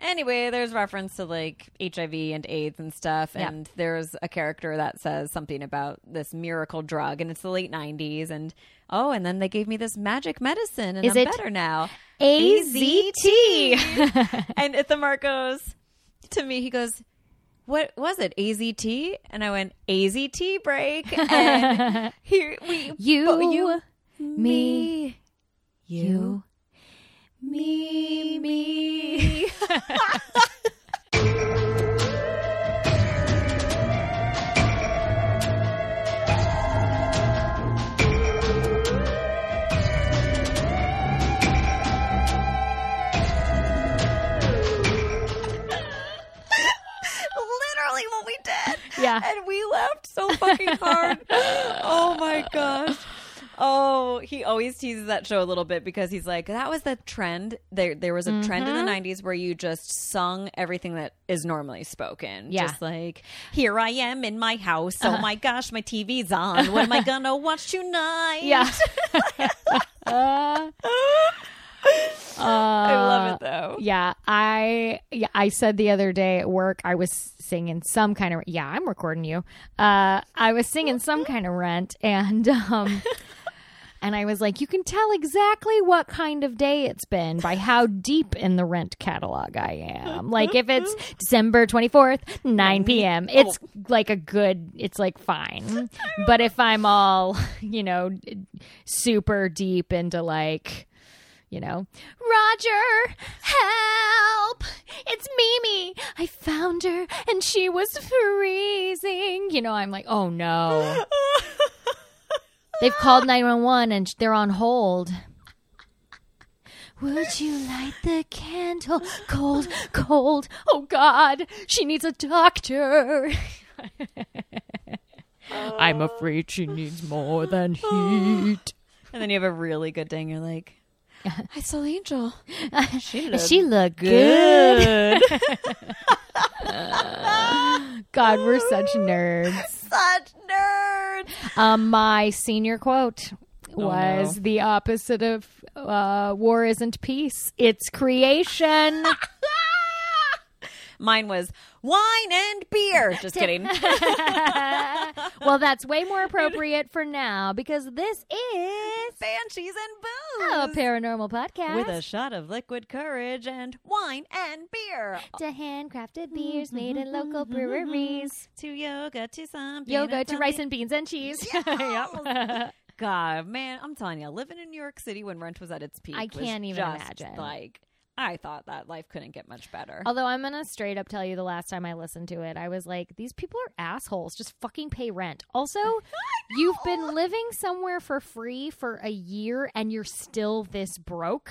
Anyway, there's reference to like HIV and AIDS and stuff, Yeah. and there's a character that says something about this miracle drug, and it's the late '90s, and oh, and then they gave me this magic medicine, and Is I'm better now. AZT. and Ithamar goes to me, he goes, "What was it? AZT?" And I went, "AZT break." And here we You, bo- you, me, you, me, me. Literally what we did. Yeah. And we laughed so fucking hard. oh my gosh. Oh, he always teases that show a little bit because he's like, that was the trend. There there was a trend in the 90s where you just sung everything that is normally spoken. Yeah. Just like, here I am in my house. Oh my gosh, my TV's on. What am I to watch tonight? Yeah. Uh, I love it though. yeah, I yeah, I said the other day at work I was singing some kind of yeah, I'm recording you. Uh I was singing some kind of rent and um and I was like, you can tell exactly what kind of day it's been by how deep in the rent catalog I am. Like if it's December 24th, 9 mm-hmm. p.m., oh. it's like a good, it's like fine. But if I'm all, you know, super deep into like, you know, Roger, help! It's Mimi. I found her and she was freezing. You know, I'm like, oh no. They've called 911 and they're on hold. Would you light the candle? Cold, cold. Oh God, she needs a doctor. I'm afraid she needs more than heat. And then you have a really good day and you're like, I saw Angel. She looked She looked good. God, we're such nerds. such nerds. Um, my senior quote was no. the opposite of uh, "War isn't peace; it's creation." Mine was wine and beer. Just kidding. well, that's way more appropriate for now because this is Banshees and Booze, a paranormal podcast With a shot of liquid courage and wine and beer. to handcrafted mm-hmm, beers made in mm-hmm, local mm-hmm, breweries, To yoga, to some yoga to rice and beans and cheese. Yes. God, man, I'm telling you, living in New York City when rent was at its peak. I can't even just, imagine. Like, I thought that life couldn't get much better. Although I'm gonna straight up tell you, the last time I listened to it, I was like, "These people are assholes. Just fucking pay rent." Also, you've been living somewhere for free for a year, and you're still this broke.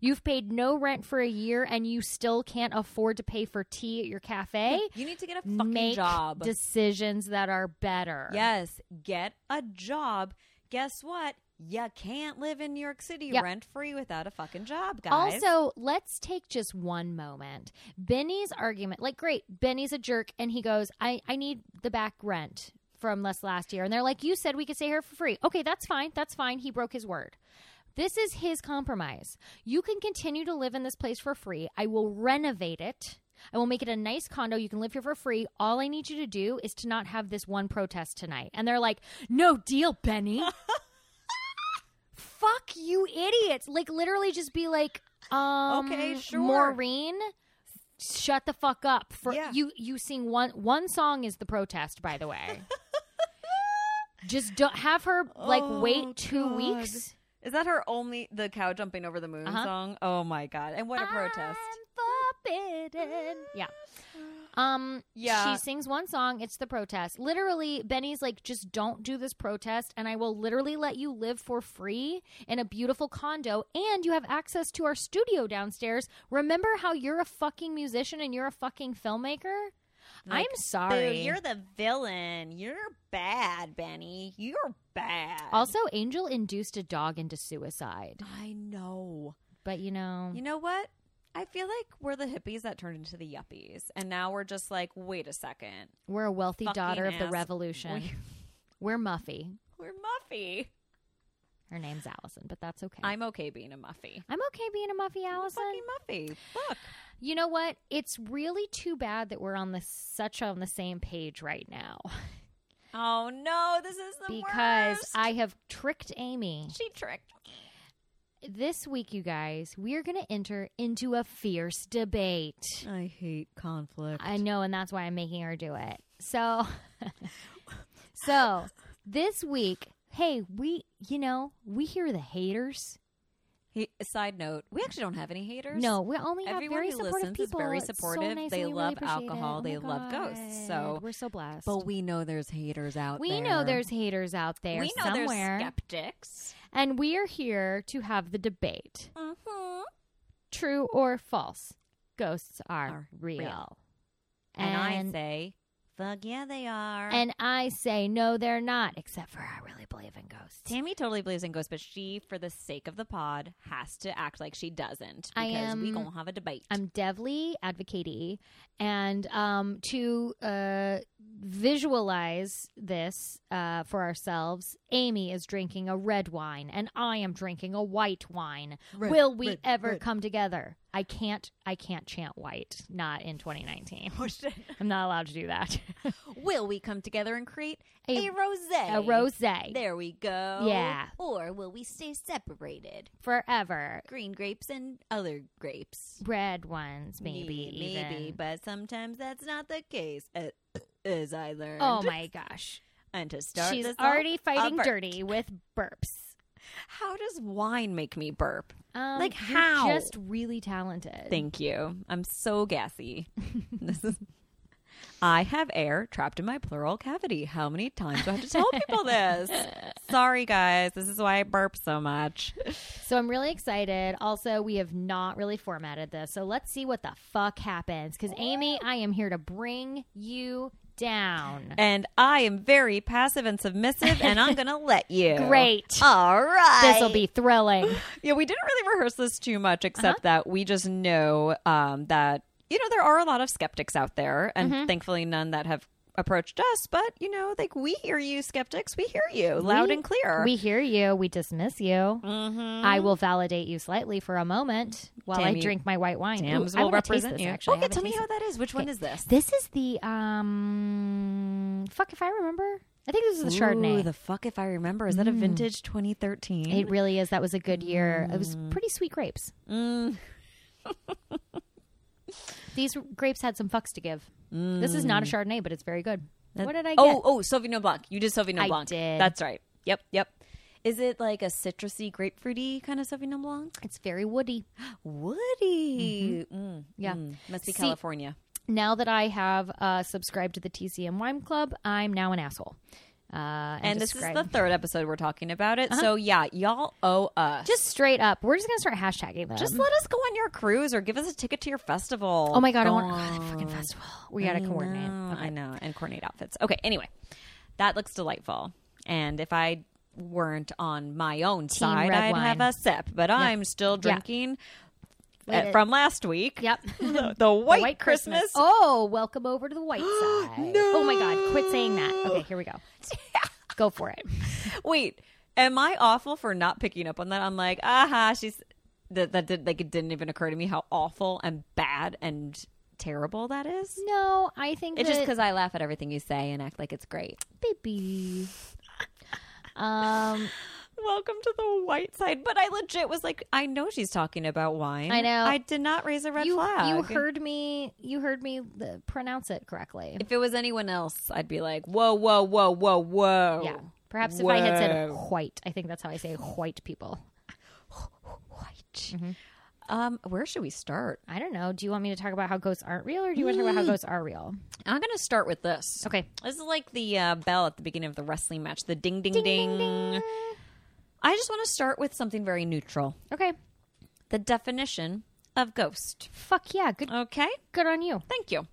You've paid no rent for a year, and you still can't afford to pay for tea at your cafe. You need to get a fucking Make job. decisions that are better. Yes, get a job. Guess what? You can't live in New York City Yep. rent free without a fucking job, guys. Also, let's take just one moment. Benny's argument, like, great, Benny's a jerk, and he goes, I, I need the back rent from less last year. And they're like, You said we could stay here for free. Okay, that's fine. That's fine. He broke his word. This is his compromise. You can continue to live in this place for free. I will renovate it. I will make it a nice condo. You can live here for free. All I need you to do is to not have this one protest tonight. And they're like, No deal, Benny. Fuck you idiots. Like literally just be like, um Okay, sure. Maureen, shut the fuck up. For Yeah. you you sing one one song is the protest, by the way. just don't have her like Oh, wait two God. weeks. Is that her only the cow jumping over the moon Uh-huh. song? Oh my god! And what a protest! I'm forbidden. Yeah. Um Yeah. she sings one song, it's the protest. Literally Benny's like just don't do this protest and I will literally let you live for free in a beautiful condo and you have access to our studio downstairs. Remember how you're a fucking musician and you're a fucking filmmaker? I'm sorry. Boo, you're the villain. You're bad, Benny. You're bad. also Angel induced a dog into suicide. I know. But you know, You know what? I feel like we're the hippies that turned into the yuppies, and now we're just like, wait a second, we're a wealthy Fucking daughter of the ass- revolution. we- We're Muffy. we're Muffy. Her name's Allison, but that's okay. I'm okay being a muffy. I'm okay being a Muffy Allison. Fucking muffy. Look. You know what? It's really too bad that we're on the such on the same page right now Oh no, this is the because worst. I have tricked Amy. she tricked me. This week, you guys, we are going to enter into a fierce debate. I hate conflict. I know, and that's why I'm making her do it. So, so this week, hey, we, you know, we hear the haters. He, side note: We actually don't have any haters. No, we only have Everyone very who supportive listens is people. very It's so supportive. nice They we really love alcohol. Oh They love ghosts. So- we're so blessed. but we know there's haters out there. we there. know there's haters out there we know somewhere, there's skeptics. And we are here to have the debate: Mm-hmm. true or false. Ghosts are, Are real. real. And, I say, fuck yeah, they are. and I say no, they're not. Except for I really believe in ghosts. Tammy totally believes in ghosts, but she, for the sake of the pod, has to act like she doesn't because I we am- gonna have a debate. I'm Devly advocate and um, to uh, visualize this uh, for ourselves, Amy is drinking a red wine and I am drinking a white wine. Will we red, ever red. come together? I can't. I can't chant white. Not in 2019. Oh. I'm not allowed to do that. Will we come together and create A- a, rosé? a rosé There we go. Yeah. Or will we stay separated? forever. Green grapes and other grapes. Red ones, maybe. Ye- maybe, but sometimes that's not the case. uh, As I learned. Oh my gosh. And to start, She's already fighting dirty with burps. How does wine make me burp? Um, Like, you're how? Just really talented. Thank you. I'm so gassy. this is. I have air trapped in my pleural cavity. How many times do I have to tell people this? Sorry, guys. This is why I burp so much. So I'm really excited. Also, we have not really formatted this. So let's see what the fuck happens. Because, Amy, I am here to bring you down. And I am very passive and submissive, and I'm going to let you. Great. All right. This will be thrilling. Yeah, we didn't really rehearse this too much, except that we just know um, that, you know, there are a lot of skeptics out there, and thankfully none that have approached us. But, you know, like we hear you, skeptics. We hear you loud We- and clear. We hear you. We dismiss you. Mhm. I will validate you slightly for a moment while I Tammy- drink my white wine. Tams will represent this, you. Actually, okay, tell me how that is. Which one is this? This is the um fuck if I remember. I think this is the Chardonnay. Ooh, the fuck if I remember. Is that a vintage 2013? it really is. That was a good year. It was pretty sweet grapes. Mm. These grapes had some fucks to give. This is not a Chardonnay, but it's very good. That- what did I get? Oh, oh, Sauvignon Blanc. You did Sauvignon I Blanc. did. That's right. Yep, yep. Is it like a citrusy, grapefruity kind of Sauvignon Blanc? It's very woody. Woody. Mm, Yeah. mm. Must be See- California. Now that I have uh, subscribed to the TCM Wine Club, I'm now an asshole. Uh, and And this is the third episode we're talking about it. So yeah, y'all owe us. just straight up. We're just gonna start hashtagging them. just let us go on your cruise or give us a ticket to your festival. oh my god, I want oh, that freaking festival. We gotta I coordinate. know, Okay. I know, and coordinate outfits. Okay, anyway, that looks delightful. And if I weren't on my own side, I'd have a sip. But I'm still drinking Uh, from last week. Yep. the, the white, Christmas. Oh, welcome over to the white side. No. Oh my god, quit saying that. Okay, here we go. Go for it. Wait, am I awful for not picking up on that? I'm like, aha, she's that that did like it didn't even occur to me how awful and bad and terrible that is. No, I think It's just because I laugh at everything you say and act like it's great. baby. Um, Welcome to the white side. But I legit was like, I know she's talking about wine. I know. I did not raise a red you flag. you heard me. You heard me pronounce it correctly. If it was anyone else, I'd be like, whoa, whoa, whoa, whoa, whoa. yeah. Perhaps if I had said white, I think that's how I say white people. White. Mm-hmm. Um, where should we start? I don't know. Do you want me to talk about how ghosts aren't real, or do you want to talk about how ghosts are real? I'm going to start with this. Okay. This is like the uh, bell at the beginning of the wrestling match, the ding, ding. Ding, ding, ding. I just want to start with something very neutral Okay. the definition of ghost. Fuck yeah. Good. Okay? Good on you. Thank you.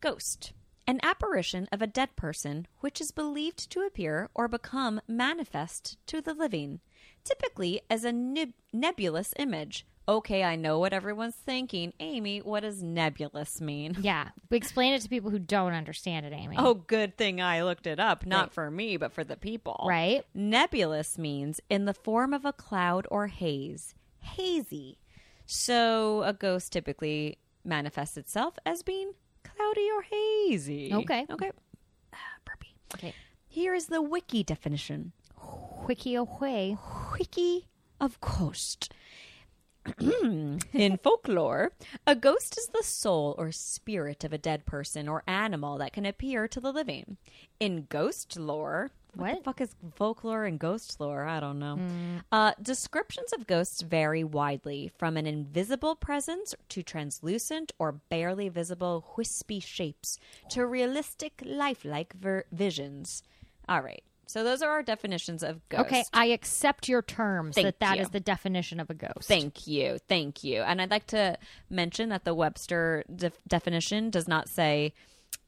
Ghost. An apparition of a dead person which is believed to appear or become manifest to the living, typically as a neb- nebulous image, Okay, I know what everyone's thinking. Amy, what does nebulous mean? Yeah. Explain it to people who don't understand it, Amy. Oh, good thing I looked it up. Not for me, but for the people. Right. Nebulous means in the form of a cloud or haze, hazy. So a ghost typically manifests itself as being cloudy or hazy. Okay. Okay. Burpee. Okay. Here is the wiki definition. Wiki away. Wiki of ghost. In folklore, a ghost is the soul or spirit of a dead person or animal that can appear to the living. In ghost lore, what, the fuck is folklore and ghost lore? I don't know. Uh, descriptions of ghosts vary widely, from an invisible presence to translucent or barely visible wispy shapes to realistic, lifelike ver- visions. All right. So those are our definitions of ghost. Okay, I accept your terms Thank that that you. is the definition of a ghost. Thank you. Thank you. And I'd like to mention that the Webster def- definition does not say,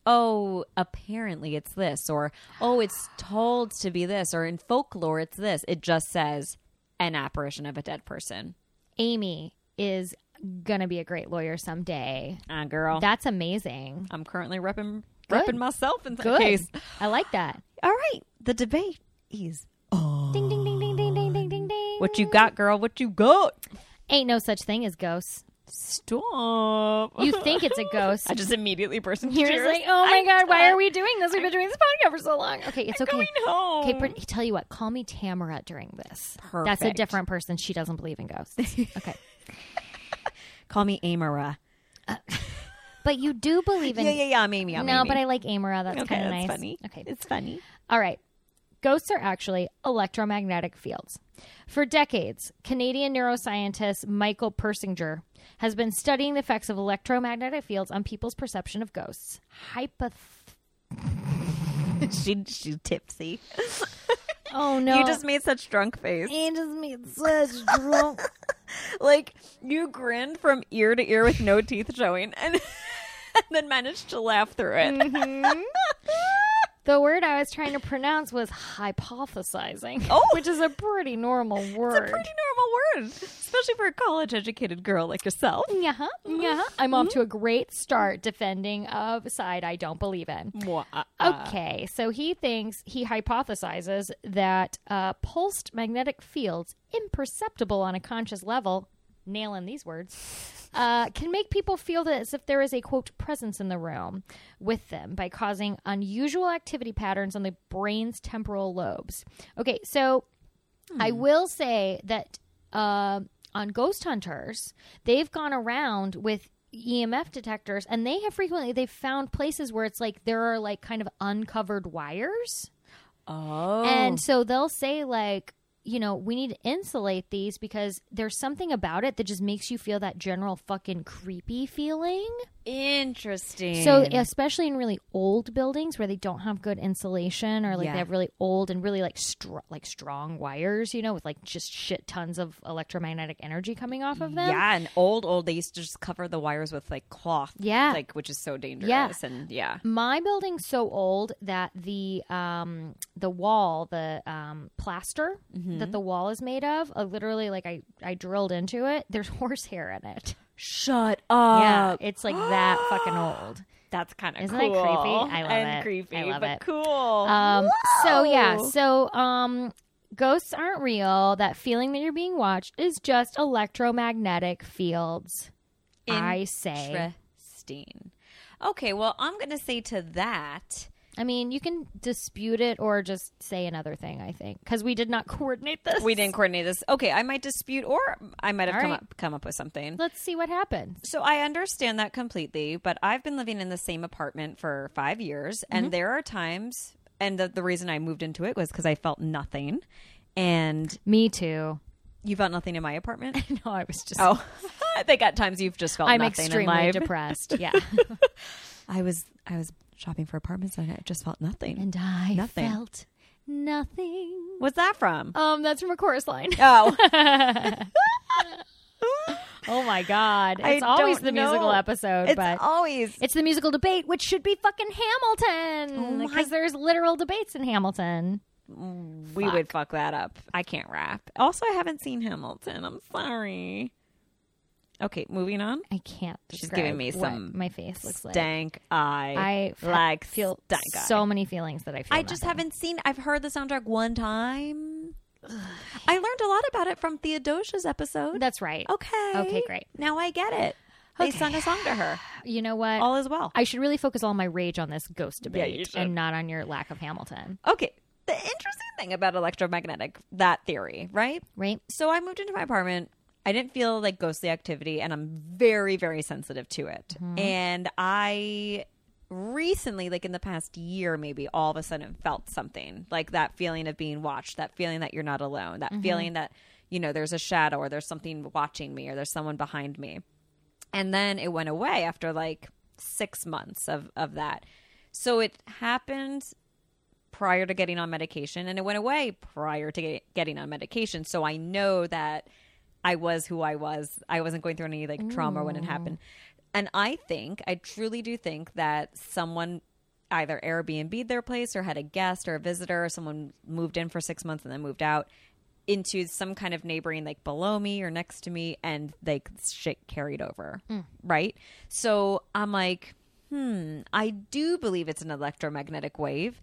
oh, apparently it's this, or oh, it's told to be this, or in folklore it's this. It just says an apparition of a dead person. Amy is gonna be a great lawyer someday. Ah, girl. That's amazing. I'm currently repping, repping myself in that Good. case. I like that. All right. The debate is Ding ding ding ding ding ding ding ding ding. what you got, girl. What you got? Ain't no such thing as ghosts. Stop. You think it's a ghost. I just immediately burst into You're tears. like, oh my I'm god, why are we doing this? We've been doing this podcast for so long. Okay, it's okay. going home. Okay, but tell you what, call me Tamara during this. Perfect. That's a different person. She doesn't believe in ghosts. Okay. Call me Amara. Uh, But you do believe in Yeah, yeah, yeah. I'm Amy. I'm No, Amy. but I like Amara. That's okay, kind of nice. funny. Okay. it's funny. All right. Ghosts are actually electromagnetic fields. For decades, Canadian neuroscientist Michael Persinger has been studying the effects of electromagnetic fields on people's perception of ghosts. Hypoth- she she's tipsy. oh no. You just made such drunk face. It just made such drunk. Like you grinned from ear to ear with no teeth showing, and, and then managed to laugh through it. Mm-hmm. the word I was trying to pronounce was hypothesizing, Oh. which is a pretty normal word. It's a pretty normal word, especially for a college-educated girl like yourself. Yeah, Mm-hmm. yeah. I'm off to a great start defending of side I don't believe in. Okay, so he thinks he hypothesizes that uh, pulsed magnetic fields, imperceptible on a conscious level, nailing these words, uh, can make people feel that as if there is a quote presence in the room with them by causing unusual activity patterns on the brain's temporal lobes. Okay, so I will say that uh, on Ghost Hunters, they've gone around with EMF detectors, and they have frequently they've found places where it's like there are like kind of uncovered wires, Oh, and so they'll say like. You know, we need to insulate these because there's something about it that just makes you feel that general fucking creepy feeling. Interesting. So, especially in really old buildings where they don't have good insulation, or like Yeah. they have really old and really like str- like strong wires, you know, with like just shit tons of electromagnetic energy coming off of them. yeah, and old old they used to just cover the wires with like cloth. Yeah. like which is so dangerous. Yeah. and yeah. My building's so old that the um the wall, the um plaster Mm-hmm. that the wall is made of, uh, literally like I I drilled into it. There's horsehair in it. Shut up. yeah, it's like that fucking old. That's kind of Isn't cool. that creepy? I love and it. creepy, I love but it. cool. Um, so yeah, so um, ghosts aren't real. That feeling that you're being watched is just electromagnetic fields. I say. Interesting. Okay, well, I'm going to say to that. I mean, you can dispute it or just say another thing. I think because we did not coordinate this. We didn't coordinate this. Okay, I might dispute, or I might have All come right. up come up with something. Let's see what happens. So I understand that completely, but I've been living in the same apartment for five years, and mm-hmm. there are times, and the, the reason I moved into it was because I felt nothing, and Me too. you felt nothing in my apartment. No, I was just. oh, I think at times you've just felt I'm nothing in extremely depressed. Yeah, I was I was shopping for apartments and I just felt nothing. and I Nothing. felt nothing. What's that from? Um, that's from a chorus line. Oh, Oh my god, I it's always don't the musical episode, it's but always It's the musical debate, which should be fucking Hamilton. Oh Because there's literal debates in Hamilton. we would fuck that up. I can't rap. Also, I haven't seen Hamilton. I'm sorry. Okay, moving on. I can't. She's giving me what some my face looks like. Stank eye. I like feel stank eye. so many feelings that I feel. I just haven't seen. I've heard the soundtrack one time. I learned a lot about it from Theodosia's episode. That's right. okay. Okay, great. Now I get it. They Okay. sung a song to her. You know what? All is well. I should really focus all my rage on this ghost debate should. and not on your lack of Hamilton. Okay. The interesting thing about electromagnetic that theory, right? Right? So I moved into my apartment. I didn't feel like ghostly activity, and I'm very, very sensitive to it. Mm-hmm. And I recently, like in the past year, maybe all of a sudden felt something like that feeling of being watched, that feeling that you're not alone, that mm-hmm. feeling that, you know, there's a shadow or there's something watching me or there's someone behind me. And then it went away after like six months of, of that. So it happened prior to getting on medication and it went away prior to get, getting on medication so i know that i was who i was. I wasn't going through any like trauma when it happened. And i think i truly do think that someone either Airbnb'd their place or had a guest or a visitor or someone moved in for six months and then moved out into some kind of neighboring like below me or next to me and like shit carried over. Right? So i'm like hmm i do believe it's an electromagnetic wave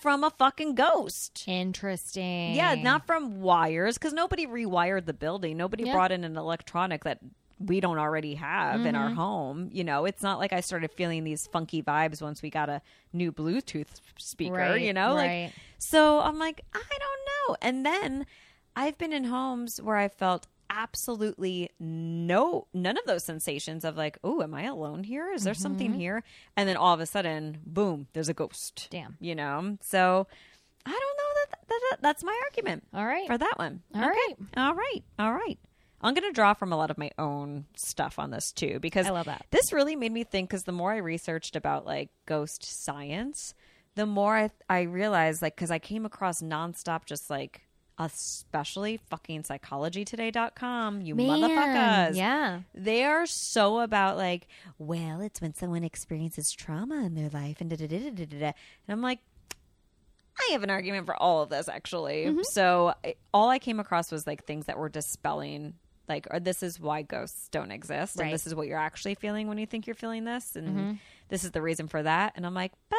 from a fucking ghost Interesting. yeah not from wires because nobody rewired the building nobody Yeah. brought in an electronic that we don't already have in Mm-hmm. our home you know it's not like i started feeling these funky vibes once we got a new bluetooth speaker Right, you know right. like so i'm like i don't know and then i've been in homes where i felt absolutely no none of those sensations of like oh am i alone here is there something Mm-hmm. here and then all of a sudden boom there's a ghost Damn. you know so i don't know that, that, that that's my argument All right. for that one All Okay. right. all right all right i'm going to draw from a lot of my own stuff on this too because I love that. this really made me think because the more i researched about like ghost science the more i, I realized like because i came across nonstop just like especially fucking psychologytoday.com you Man, motherfuckers Yeah. they are so about like, well, it's when someone experiences trauma in their life and da da da da da da. And I'm like, I have an argument for all of this actually. Mm-hmm. So I, all I came across was like things that were dispelling, like, or this is why ghosts don't exist, Right. and this is what you're actually feeling when you think you're feeling this, and Mm-hmm. this is the reason for that. And I'm like, but.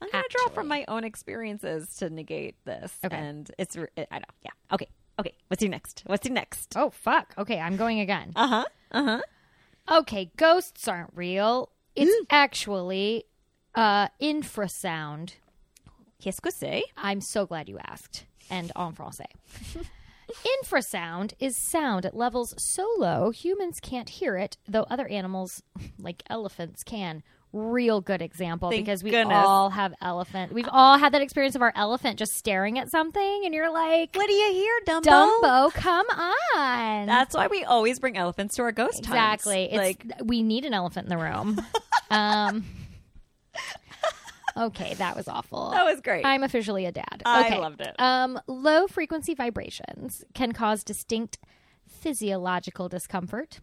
I'm gonna draw from my own experiences to negate this, Okay. and it's I know, yeah, okay, okay. What's your next? What's your next? Oh fuck. Okay, I'm going again. Uh huh. Uh huh. Okay, ghosts aren't real. It's actually uh infrasound. Qu'est-ce que c'est? I'm so glad you asked. And en français. Infrasound is sound at levels so low humans can't hear it, though other animals, like elephants, can. Real good example Thank because we goodness. all have elephant. We've all had that experience of our elephant just staring at something, and you're like, What do you hear, Dumbo? "Dumbo, come on!" That's why we always bring elephants to our ghost hunts. exactly. It's, Like, we need an elephant in the room. um, okay, that was awful. that was great. I'm officially a dad. I Okay. loved it. Um, low frequency vibrations can cause distinct physiological discomfort.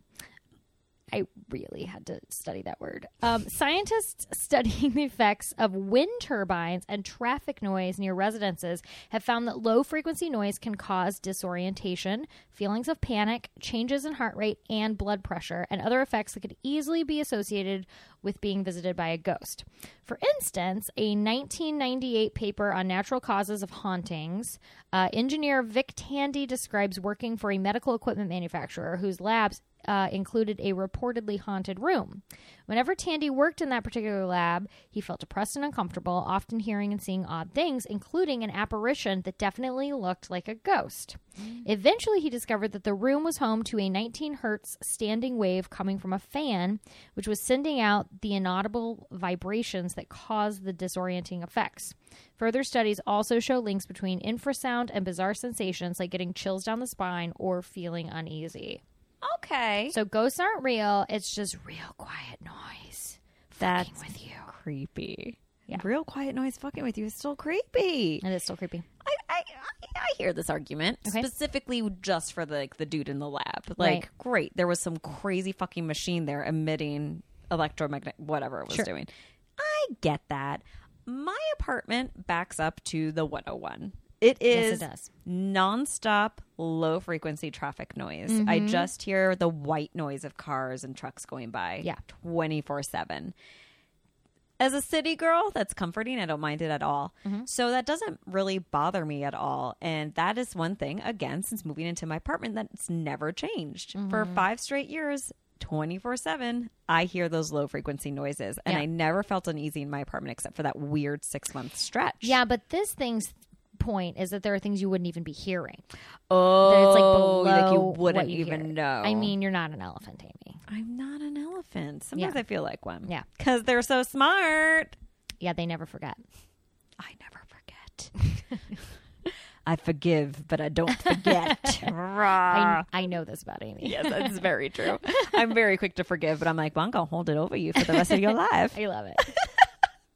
I really had to study that word. Um, scientists studying the effects of wind turbines and traffic noise near residences have found that low frequency noise can cause disorientation, feelings of panic, changes in heart rate and blood pressure, and other effects that could easily be associated with being visited by a ghost. For instance, a 1998 paper on natural causes of hauntings, uh, engineer Vic Tandy describes working for a medical equipment manufacturer whose labs uh, included a reportedly haunted room. Whenever Tandy worked in that particular lab, he felt depressed and uncomfortable, often hearing and seeing odd things, including an apparition that definitely looked like a ghost. Eventually, he discovered that the room was home to a 19 hertz standing wave coming from a fan, which was sending out the inaudible vibrations that caused the disorienting effects. Further studies also show links between infrasound and bizarre sensations like getting chills down the spine or feeling uneasy. Okay. So ghosts aren't real. It's just real quiet noise. That's fucking with you. creepy. Yeah. Real quiet noise fucking with you is still creepy. It is still creepy. I, I, I- I hear this argument Okay. specifically just for the like, the dude in the lab. Like, Right. great, there was some crazy fucking machine there emitting electromagnetic whatever it was Sure. doing. I get that. My apartment backs up to the 101. It Yes, it does. nonstop low frequency traffic noise. I mm-hmm. just hear the white noise of cars and trucks going by Yeah. 24 7. As a city girl, that's comforting. I don't mind it at all. Mm-hmm. So that doesn't really bother me at all. And that is one thing, again, since moving into my apartment, that's never changed. For mm-hmm. five straight years, 24 7, I hear those low frequency noises. And Yeah. I never felt uneasy in my apartment except for that weird six month stretch. Yeah, but this thing's point is that there are things you wouldn't even be hearing. Oh, That it's like oh, below like you wouldn't you even hear. know. I mean, you're not an elephant, Amy. I'm not an elephant. Sometimes Yeah. I feel like one. Yeah. Because they're so smart. Yeah, they never forget. I never forget. I forgive, but I don't forget. I, I know this about Amy. yes, that's very true. I'm very quick to forgive, but I'm like, well, I'm going to hold it over you for the rest of your life. I love it.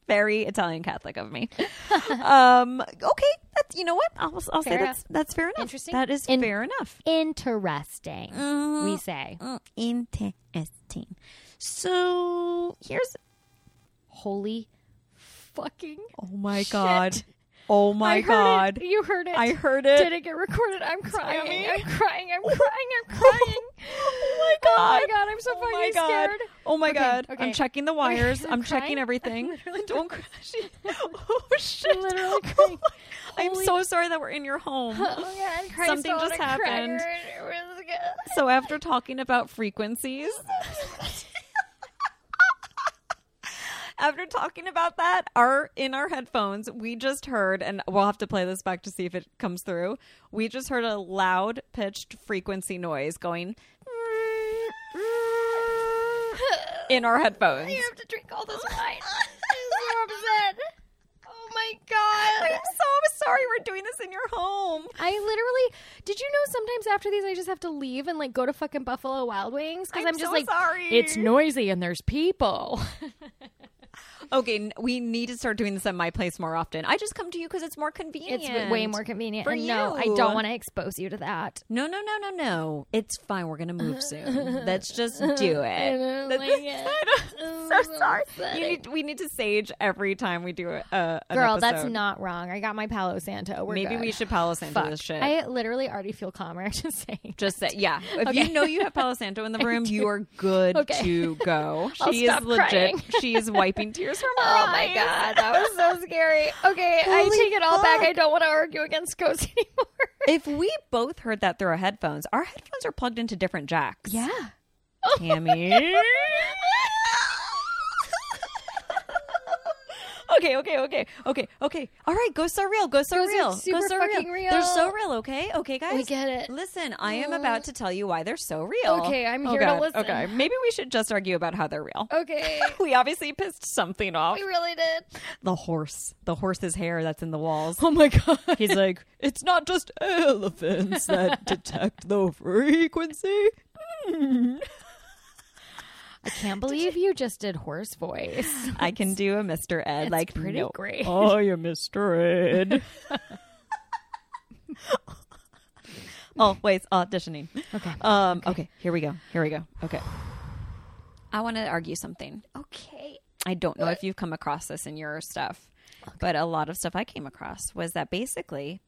Very Italian Catholic of me. um, okay. That's, you know what? I'll, I'll say that's, that's fair enough. Interesting. That is In- fair enough. Interesting, Mm-hmm. we say. Mm, interesting. So here's Holy fucking Oh my god. Oh my god. It. You heard it. I heard it. Did it get recorded? I'm crying. Tammy. I'm crying. I'm oh crying. I'm crying. Oh my god. Oh my god, I'm so Oh fucking God. scared. Oh my Okay, god. okay. I'm checking the wires. I'm I'm, checking everything. I'm literally Don't cry. oh shit. I'm literally oh crying. I'm so sorry that we're in your home. Oh god, Christ Something on just happened. So after talking about frequencies, after talking about that, our in our headphones, we just heard, and we'll have to play this back to see if it comes through. We just heard a loud pitched frequency noise going in our headphones. You have to drink all this wine. I'm so upset. Oh my god. I'm so sorry we're doing this in your home. I literally did you know sometimes after these I just have to leave and like go to fucking Buffalo Wild Wings because I'm I'm, just so like sorry. it's noisy and there's people. Okay, we need to start doing this at my place more often. I just come to you because it's more convenient. It's way more convenient. For and no, I don't want to expose you to that. No, no, no, no, no. It's fine. We're gonna move soon. Let's just do I it. don't Let's- like it. I'm so so sorry. You need, we need to sage every time we do a, a an Girl, that's not wrong. I got my Palo Santo. We're Maybe good. we should Palo Santo Fuck. this shit. I literally already feel calmer just saying. just say, yeah. If Okay. you know you have Palo Santo in the room, you are good Okay. to go. She is legit. crying. She is wiping tears from oh her Oh my god, that was so scary. Okay, I take it all back. I don't want to argue against ghosts anymore. If we both heard that through our headphones, our headphones are plugged into different jacks. yeah. Tammy. okay, okay, okay, okay, okay. All right, ghosts are real, Ghosts are real, super go so fucking real. They're so real. real. Okay, okay, guys. We get it. Listen, I am uh, about to tell you why they're so real. Okay, I'm Oh, here to listen. Okay, maybe we should just argue about how they're real. Okay. We obviously pissed something off. we really did. The horse, the horse's hair that's in the walls. Oh my god. He's like, it's not just elephants that detect the frequency. I can't believe you just did horse voice. I can do a Mr. Ed. It's like pretty no. great. Oh, you're Mr. Ed. Always auditioning. Okay. Um. Okay. Here we go. Here we go. Okay. I want to argue something. Okay. I don't know if you've come across this in your stuff, but a lot of stuff I came across was that basically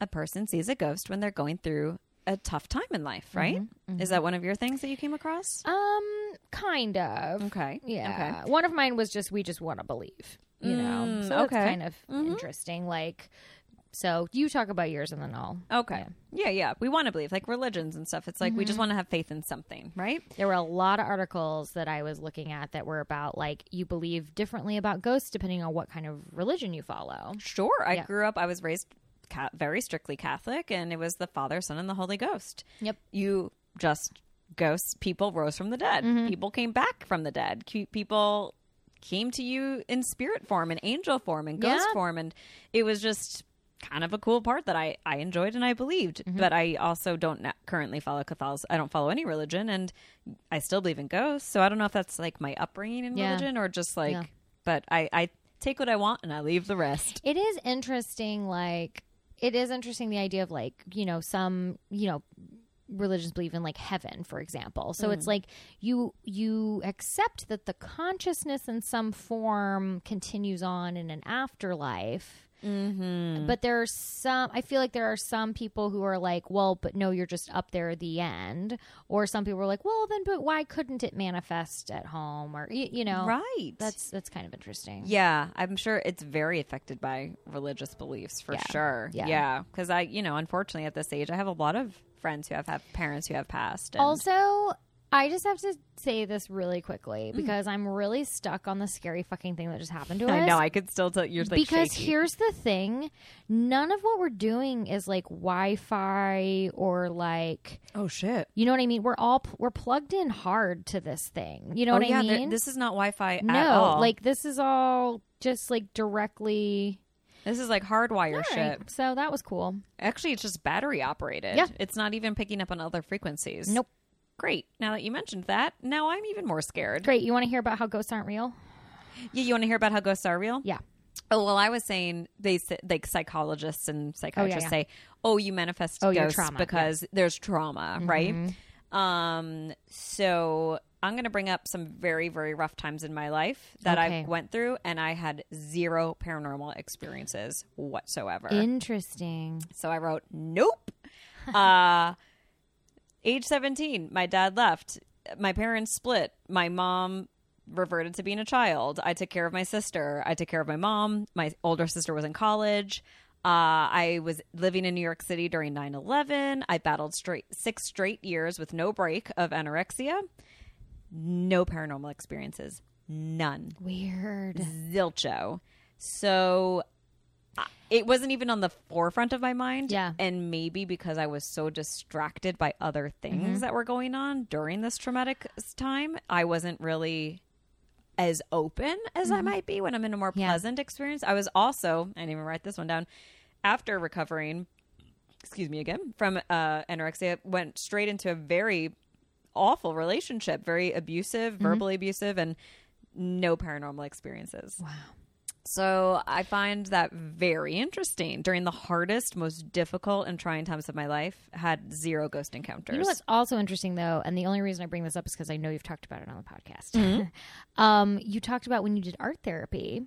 a person sees a ghost when they're going through a tough time in life, right? Is that one of your things that you came across? Um, kind of. Okay. Yeah. One of mine was just we just want to believe, you know. Mm, so that's okay. kind of interesting. Like, so you talk about yours and then I'll. Okay. Yeah, yeah. We want to believe, like religions and stuff. It's like we just want to have faith in something, right? There were a lot of articles that I was looking at that were about like you believe differently about ghosts depending on what kind of religion you follow. Sure. I Yeah. grew up, I was raised ca- very strictly Catholic, and it was the Father, Son, and the Holy Ghost. Yep. You just, ghosts, people rose from the dead. People came back from the dead. People came to you in spirit form, in angel form, and ghost Yeah. form. And it was just kind of a cool part that I, I enjoyed and I believed. Mm-hmm. But I also don't na- currently follow Catholicism. I don't follow any religion, and I still believe in ghosts. So I don't know if that's like my upbringing in Yeah. religion or just like, Yeah. but I, I take what I want and I leave the rest. It is interesting, like it is interesting the idea of like you know some you know religions believe in like heaven for example so it's like you you accept that the consciousness in some form continues on in an afterlife Mm-hmm. But there are some, I feel like there are some people who are like, well, but no, you're just up there at the end. Or some people are like, well, then, but why couldn't it manifest at home? Or, you, you know, Right. That's, that's kind of interesting. Yeah, I'm sure it's very affected by religious beliefs for Yeah. sure. Yeah. Yeah, because I, you know, unfortunately at this age, I have a lot of friends who have had parents who have passed. And Also, I just have to say this really quickly Mm. because I'm really stuck on the scary fucking thing that just happened to us. I know I could still tell you're like because shaky. here's the thing none of what we're doing is like wi-fi or like oh shit. you know what i mean we're all we're plugged in hard to this thing you know oh what yeah, i there- mean this is not Wi-Fi no at all. like this is all just like directly this is like hardwire All shit. so that was cool Actually, it's just battery operated. Yeah. it's not even picking up on other frequencies. Nope. Great. Now that you mentioned that, now I'm even more scared. great you want to hear about how ghosts aren't real Yeah, you want to hear about how ghosts are real? yeah Oh well, I was saying they like psychologists and psychiatrists yeah. say, "Oh, you manifest Oh, ghosts trauma, because there's trauma, right?" Um, so I'm going to bring up some very very rough times in my life that Okay. I went through, and I had zero paranormal experiences whatsoever. interesting so I wrote, "Nope." uh, age 17, my dad left. My parents split. My mom reverted to being a child. I took care of my sister. I took care of my mom. My older sister was in college. Uh, I was living in New York City during 9 11. I battled straight six straight years with no break of anorexia. No paranormal experiences. None weird zilcho. So it wasn't even on the forefront of my mind. Yeah. And maybe because I was so distracted by other things Mm-hmm. that were going on during this traumatic time, I wasn't really as open as I might be when I'm in a more Mm-hmm. Yeah. pleasant experience. I was also, I didn't even write this one down, after recovering, excuse me again, from uh, anorexia, went straight into a very awful relationship, very abusive, Mm-hmm. verbally abusive, and no paranormal experiences. wow So I find that very interesting. During the hardest, most difficult, and trying times of my life, had zero ghost encounters. You know what's also interesting though, and the only reason I bring this up is because I know you've talked about it on the podcast. Mm-hmm. um, you talked about when you did art therapy,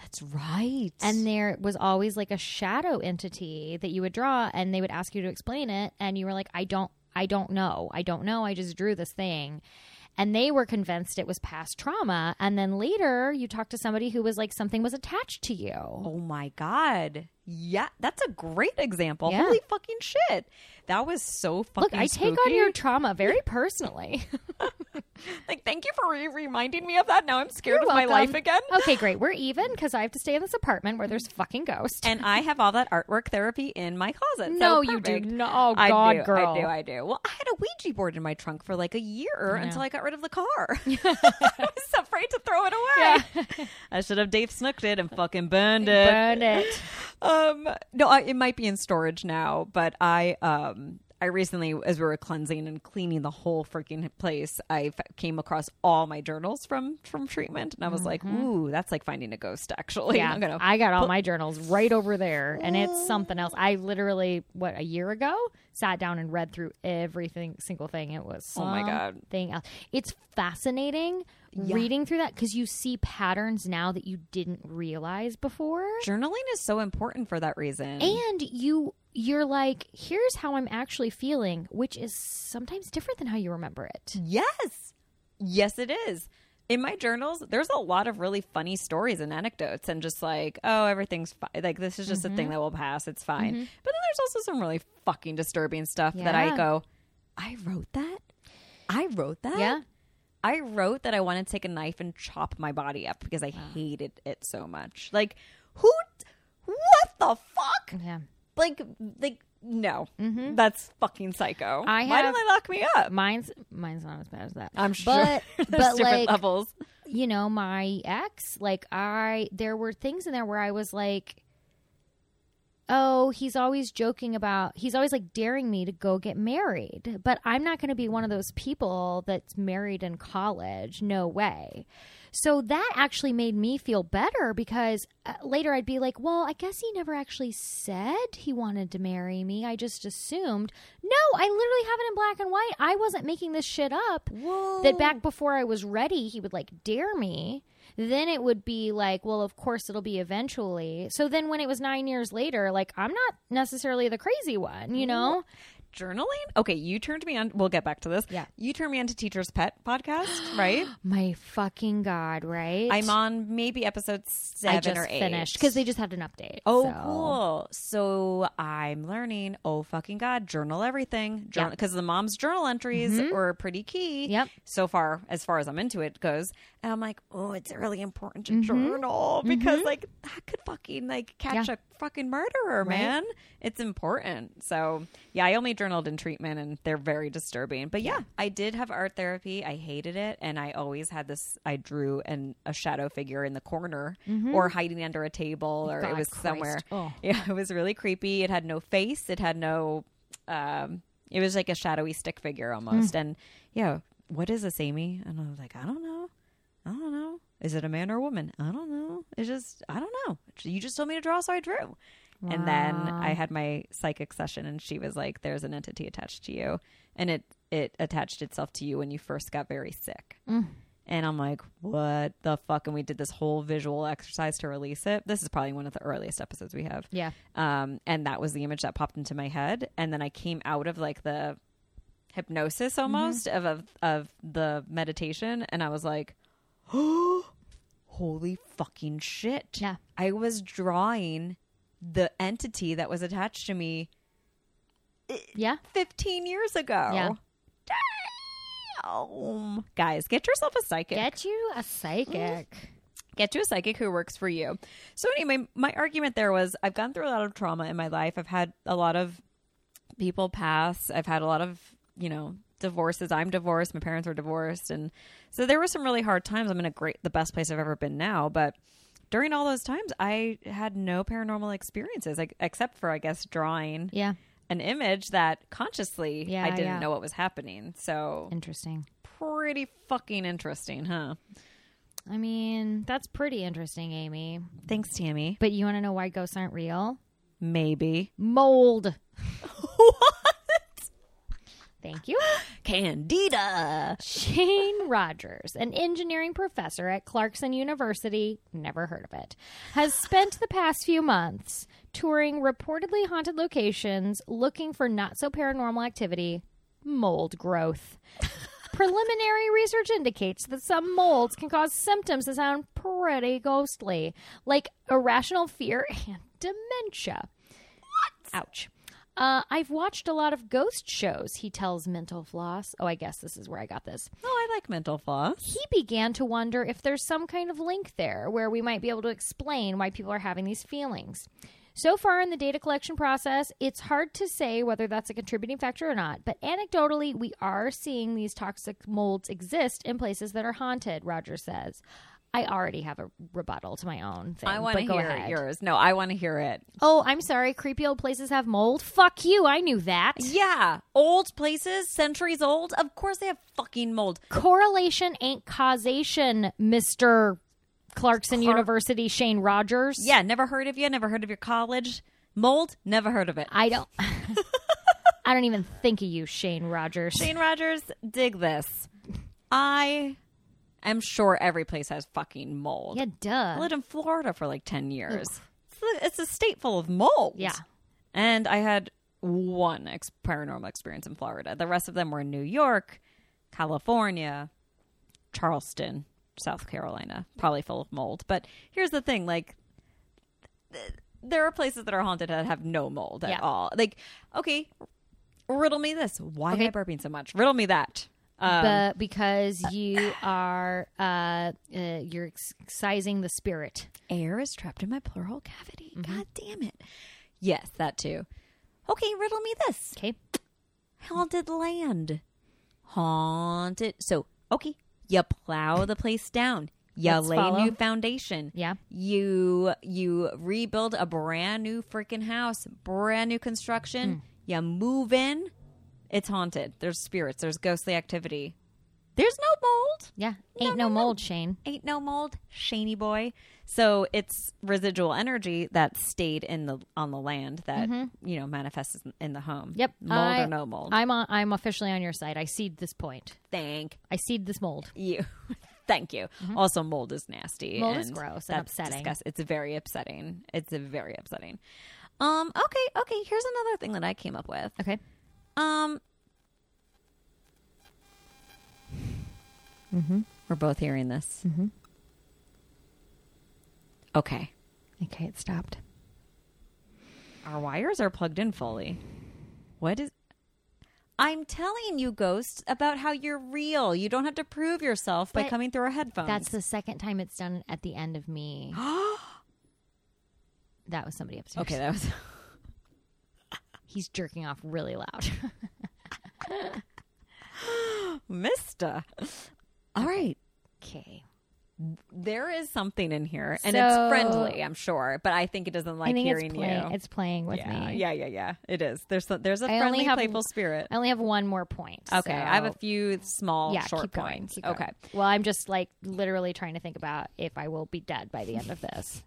That's right. and there was always like a shadow entity that you would draw, and they would ask you to explain it, and you were like, "I don't, I don't know, I don't know, I just drew this thing." And they were convinced it was past trauma. And then later, you talked to somebody who was like, something was attached to you. oh my god, yeah, that's a great example. Yeah. Holy fucking shit, that was so fucking. Look, I take on your trauma very personally. like. Thank you for re- reminding me of that. Now I'm scared You're of my life again. okay, great. We're even because I have to stay in this apartment where there's fucking ghosts. and I have all that artwork therapy in my closet. No, so you do not. Oh, I God, do, girl. I do. I do. Well, I had a Ouija board in my trunk for like a year I until. I got rid of the car. I was afraid to throw it away. I should have Dave Snooked it and fucking burned it. Burn it. Um, no, I, it might be in storage now, but I um. I recently, as we were cleansing and cleaning the whole freaking place, I f- came across all my journals from from treatment, and I was like, "Ooh, that's like finding a ghost." Actually, Mm-hmm. Yeah, gonna I got all my journals right over there, and it's something else. I literally, what a year ago, sat down and read through everything, single thing. It was Oh my God. thing else. It's fascinating reading through that because you see patterns now that you didn't realize before, journaling is so important for that reason. and you you're like, here's how I'm actually feeling, which is sometimes different than how you remember it. Yes. Yes, it is. In my journals, there's a lot of really funny stories and anecdotes, and just like, oh, everything's fine. Like, this is just a thing mm-hmm. that will pass. It's fine. Mm-hmm. But then there's also some really fucking disturbing stuff that I go, I wrote that? I wrote that? Yeah. I wrote that I want to take a knife and chop my body up because I hated it so much. Like, who? What the fuck? Yeah. Like, like, no, that's fucking psycho. Mm-hmm. I Why have- did they lock me up? Mine's mine's not as bad as that. I'm sure. But but like levels. you know, my ex, like I there were things in there where I was like Oh, he's always joking about he's always like daring me to go get married. But I'm not going to be one of those people that's married in college. No way. So that actually made me feel better because uh, later I'd be like, well, I guess he never actually said he wanted to marry me. I just assumed. No, I literally have it in black and white. I wasn't making this shit up Whoa. that back before I was ready, he would like dare me. Then it would be like, well, of course it'll be eventually. So then when it was nine years later, like I'm not necessarily the crazy one, you know? Journaling? Okay, you turned me on. We'll get back to this. Yeah. You turned me on to Teacher's Pet podcast, right? My fucking god, right? I'm on maybe episode seven I just or eight. finished because they just had an update. Oh, so. cool. So I'm learning, oh, fucking God, journal everything. Yeah. Because the mom's journal entries were pretty key. Yep. So far, as far as I'm into it goes. And I'm like, oh, it's really important Mm-hmm. to journal because, like, that could fucking, like, catch Yeah. a fucking murderer, Right. man. It's important. So, yeah, I only journaled in treatment and they're very disturbing. But yeah, I did have art therapy. I hated it. And I always had this, I drew an, a shadow figure in the corner or hiding under a table or it Mm-hmm. Was Christ. somewhere. Oh. Yeah, it was really creepy. It had no face. It had no. Um, it was like a shadowy stick figure almost. And yeah, what is this, Amy? And I was like, I don't know. I don't know. Is it a man or a woman? I don't know. It's just I don't know. You just told me to draw, so I drew. And then I had my psychic session, and she was like, "There's an entity attached to you, and it it attached itself to you when you first got very sick." And I'm like, what the fuck? And we did this whole visual exercise to release it. This is probably one of the earliest episodes we have. Yeah. Um, and that was the image that popped into my head. And then I came out of like the hypnosis almost of, of of the meditation, and I was like, oh, holy fucking shit! Yeah. I was drawing the entity that was attached to me Yeah. 15 years ago. Yeah. Damn. Guys, get yourself a psychic. Get you a psychic. get to a psychic who works for you. So anyway, my argument there was I've gone through a lot of trauma in my life. I've had a lot of people pass. I've had a lot of, you know, divorces. I'm divorced. My parents were divorced and so there were some really hard times. I'm in a great the best place I've ever been now, but during all those times I had no paranormal experiences like, except for I guess drawing Yeah. an image that consciously Yeah, I didn't yeah. know what was happening. So Interesting. pretty fucking interesting, huh? I mean, that's pretty interesting, Amy. Thanks, Tammy. But you want to know why ghosts aren't real? Maybe. Mold. what? Thank you. Candida. Shane Rogers, an engineering professor at Clarkson University, never heard of it, has spent the past few months touring reportedly haunted locations looking for not so paranormal activity, mold growth. Preliminary research indicates that some molds can cause symptoms that sound pretty ghostly, like irrational fear and dementia. What? Ouch. Uh, I've watched a lot of ghost shows, he tells Mental Floss. Oh, I guess this is where I got this. Oh, I like mental floss. He began to wonder if there's some kind of link there where we might be able to explain why people are having these feelings. So far in the data collection process, it's hard to say whether that's a contributing factor or not, but anecdotally, we are seeing these toxic molds exist in places that are haunted, Roger says. I already have a rebuttal to my own thing. I want to go hear ahead. yours. No, I want to hear it. Oh, I'm sorry. Creepy old places have mold. Fuck you. I knew that. Yeah, old places, centuries old. Of course, they have fucking mold. Correlation ain't causation, Mr. Clarkson Clar- University Shane Rogers. Yeah, never heard of you. Never heard of your college. Mold. Never heard of it. I don't I don't even think of you, Shane Rogers. Shane Rogers, dig this. I am sure every place has fucking mold. Yeah, duh. I lived in Florida for like 10 years. It's a, it's a state full of mold. Yeah. And I had one ex- paranormal experience in Florida. The rest of them were in New York, California, Charleston, South Carolina, probably full of mold. But here's the thing like, th- there are places that are haunted that have no mold at all. Like, okay, riddle me this. Why Okay. am I burping so much? Riddle me that. Um, but because you are uh, uh you're excising the spirit. air is trapped in my pleural cavity. Mm-hmm. God damn it. Yes, that too. Okay, riddle me this. Okay. Haunted land. Haunted. So, okay, you plow the place down. You Let's lay follow. new foundation. Yeah. You you rebuild a brand new freaking house, brand new construction. Mm. You move in. It's haunted. There's spirits. There's ghostly activity. There's no mold. Yeah. Ain't no, no, no. mold, Shane. Ain't no mold, Shaney boy. So it's residual energy that stayed in the on the land that you know manifests in- the home. Mm-hmm. Yep. mold I- or no mold. I'm on, I'm officially on your side. I cede this point. Thank I cede this mold. you. Thank you. Also, mold is nasty. Mm-hmm. Mold is gross and that's upsetting. disgust- It's very upsetting. It's a very upsetting. Um. Okay. Okay. Here's another thing that I came up with. Okay. Um. Mhm. We're both hearing this. Mm-hmm. Okay. Okay, it stopped. Our wires are plugged in fully. What is. I'm telling you, ghosts, about how you're real. You don't have to prove yourself by But coming through our headphones. That's the second time it's done at the end of me. that was somebody upstairs. okay. That was. He's jerking off really loud. Mister. All right. okay. There is something in here, and So- it's friendly, I'm sure, but I think it doesn't like I think hearing it's playing. you. It's playing with yeah, me. yeah, yeah, yeah. It is. There's a, there's a I only friendly, have- playful spirit. I only have one more point. Okay, I have a so- few small, yeah, short keep going, points. keep going. Okay, Well, I'm just like literally trying to think about if I will be dead by the end of this.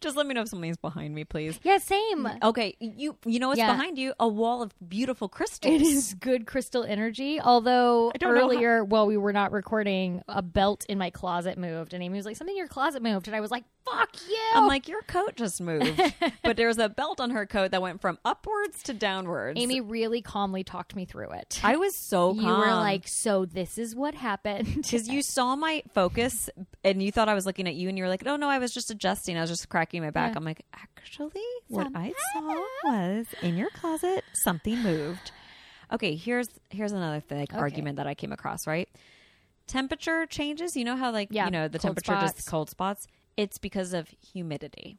Just let me know if something's behind me, please. yeah, same. Okay, you you know what's Yeah. behind you? A wall of beautiful crystals. It is good crystal energy. Although don't how- earlier, while we were not recording, a belt in my closet moved, and Amy was like, "Something in your closet moved," and I was like, "Fuck you!" I'm like, your coat just moved, but there was a belt on her coat that went from upwards to downwards. Amy really calmly talked me through it. I was so calm. you were like, "So this is what happened." because you saw my focus and you thought I was looking at you, and you were like, "Oh no, I was just adjusting. I was just cracking my back." Yeah. I'm like, "Actually, what I saw was in your closet something moved." Okay, here's here's another thing, like, argument that I came across. Right, temperature changes. You know how like Yeah, you know the temperature spots. just cold spots. It's because of humidity.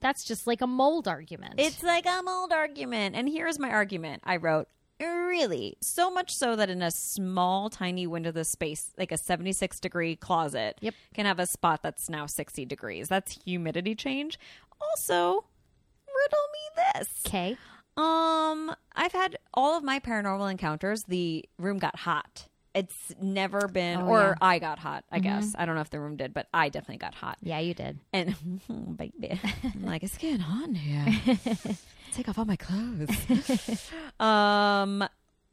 That's just like a mold argument. It's like a mold argument. And here's my argument. I wrote, really? So much so that in a small, tiny window of space, like a 76 degree closet, Yep. can have a spot that's now 60 degrees. That's humidity change. Also, riddle me this. okay. Um, I've had all of my paranormal encounters, the room got hot. It's never been, Oh, or yeah. I got hot, I guess. I don't know if the room did, but I definitely got hot. Yeah, you did. And baby, I'm like, it's getting hot in here. Take off all my clothes. um,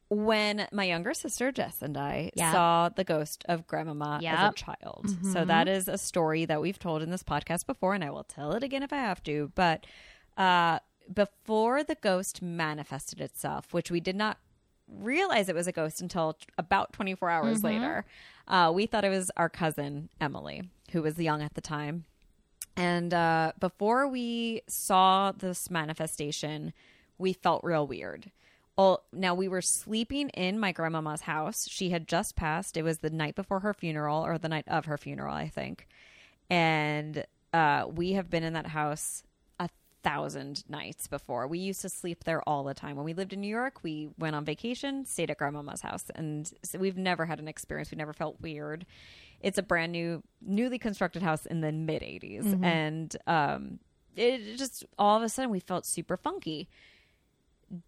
when my younger sister Jess and I Yeah. saw the ghost of Grandmama as a Yep. child, so that is a story that we've told in this podcast before, and I will tell it again if I have to. But uh, before the ghost manifested itself, which we did not realize it was a ghost until t- about 24 hours later. Uh, we thought it was our cousin Emily, who was young at the time. And uh, before we saw this manifestation, we felt real weird. All, now we were sleeping in my grandmama's house. She had just passed. It was the night before her funeral, or the night of her funeral, I think. And uh, we have been in that house thousand nights before. We used to sleep there all the time. When we lived in New York, we went on vacation, stayed at grandmama's house, and so we've never had an experience. We never felt weird. It's a brand new, newly constructed house in the mid 80s, mm-hmm. and um, it just all of a sudden we felt super funky.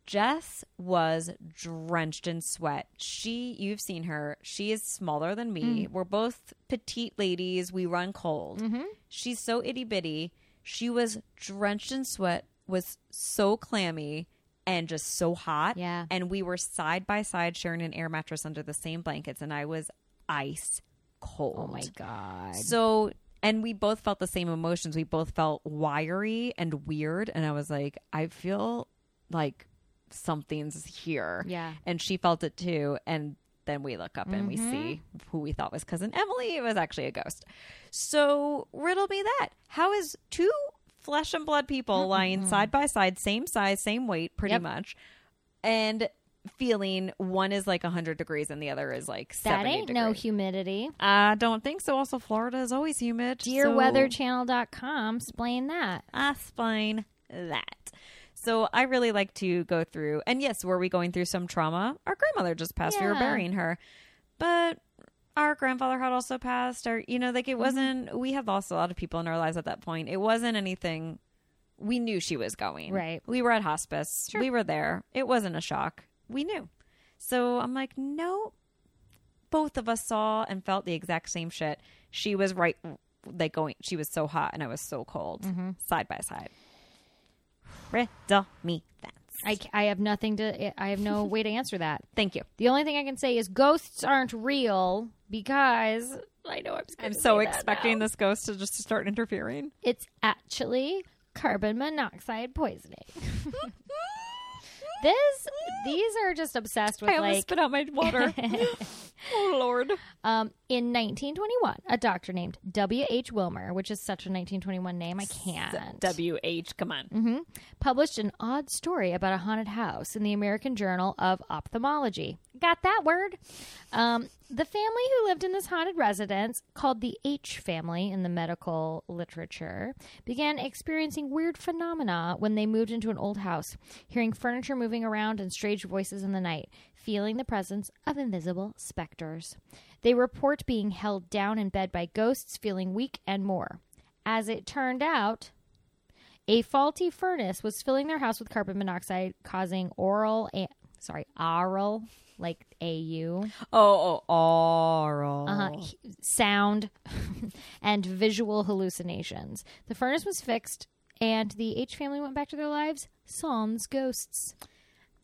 Jess was drenched in sweat. She, you've seen her. She is smaller than me. Mm. We're both petite ladies. We run cold. Mm-hmm. She's so itty bitty. She was drenched in sweat, was so clammy, and just so hot. Yeah. And we were side by side sharing an air mattress under the same blankets, and I was ice cold. Oh my god. So, and we both felt the same emotions. We both felt wiry and weird. And I was like, I feel like something's here. Yeah. And she felt it too. And then we look up and we mm-hmm. see who we thought was cousin Emily. It was actually a ghost. So, riddle me that. How is two flesh and blood people lying side by side, same size, same weight, pretty Yep. much, and feeling one is like 100 degrees and the other is like That 70 ain't degrees? no humidity. I don't think so. Also, Florida is always humid. so Dearweatherchannel.com. Explain that. I explain that. So I really like to go through, and yes, were we going through some trauma? Our grandmother just passed. We were burying her, but our grandfather had also passed. Or you know, like Mm-hmm. it wasn't. We had lost a lot of people in our lives at that point. It wasn't anything. We knew she was going. Right. We were at hospice. We were there. It wasn't a shock. We knew. So I'm like, no. Both of us saw and felt the exact same shit. She was right, like going. She was so hot, and I was so cold, Mm-hmm. side by side. Riddle me that. I, I have nothing to. I have no way to answer that. Thank you. The only thing I can say is ghosts aren't real because I know I'm I'm so expecting this ghost to just start interfering. It's actually carbon monoxide poisoning. this these are just obsessed with I almost like spit out my water. oh Lord. um in 1921 a doctor named W.H. Wilmer, which is such a 1921 name I can't. W H. Come on. hmm published an odd story about a haunted house in the American Journal of Ophthalmology. Got that word? Um, the family who lived in this haunted residence, called the H family in the medical literature, began experiencing weird phenomena when they moved into an old house, hearing furniture moving around and strange voices in the night, feeling the presence of invisible specters. They report being held down in bed by ghosts, feeling weak, and more. As it turned out, a faulty furnace was filling their house with carbon monoxide, causing oral, a- sorry, aural, like AU, Oh, oh, oral. uh, h- sound, and visual hallucinations. The furnace was fixed, and the H family went back to their lives sans ghosts.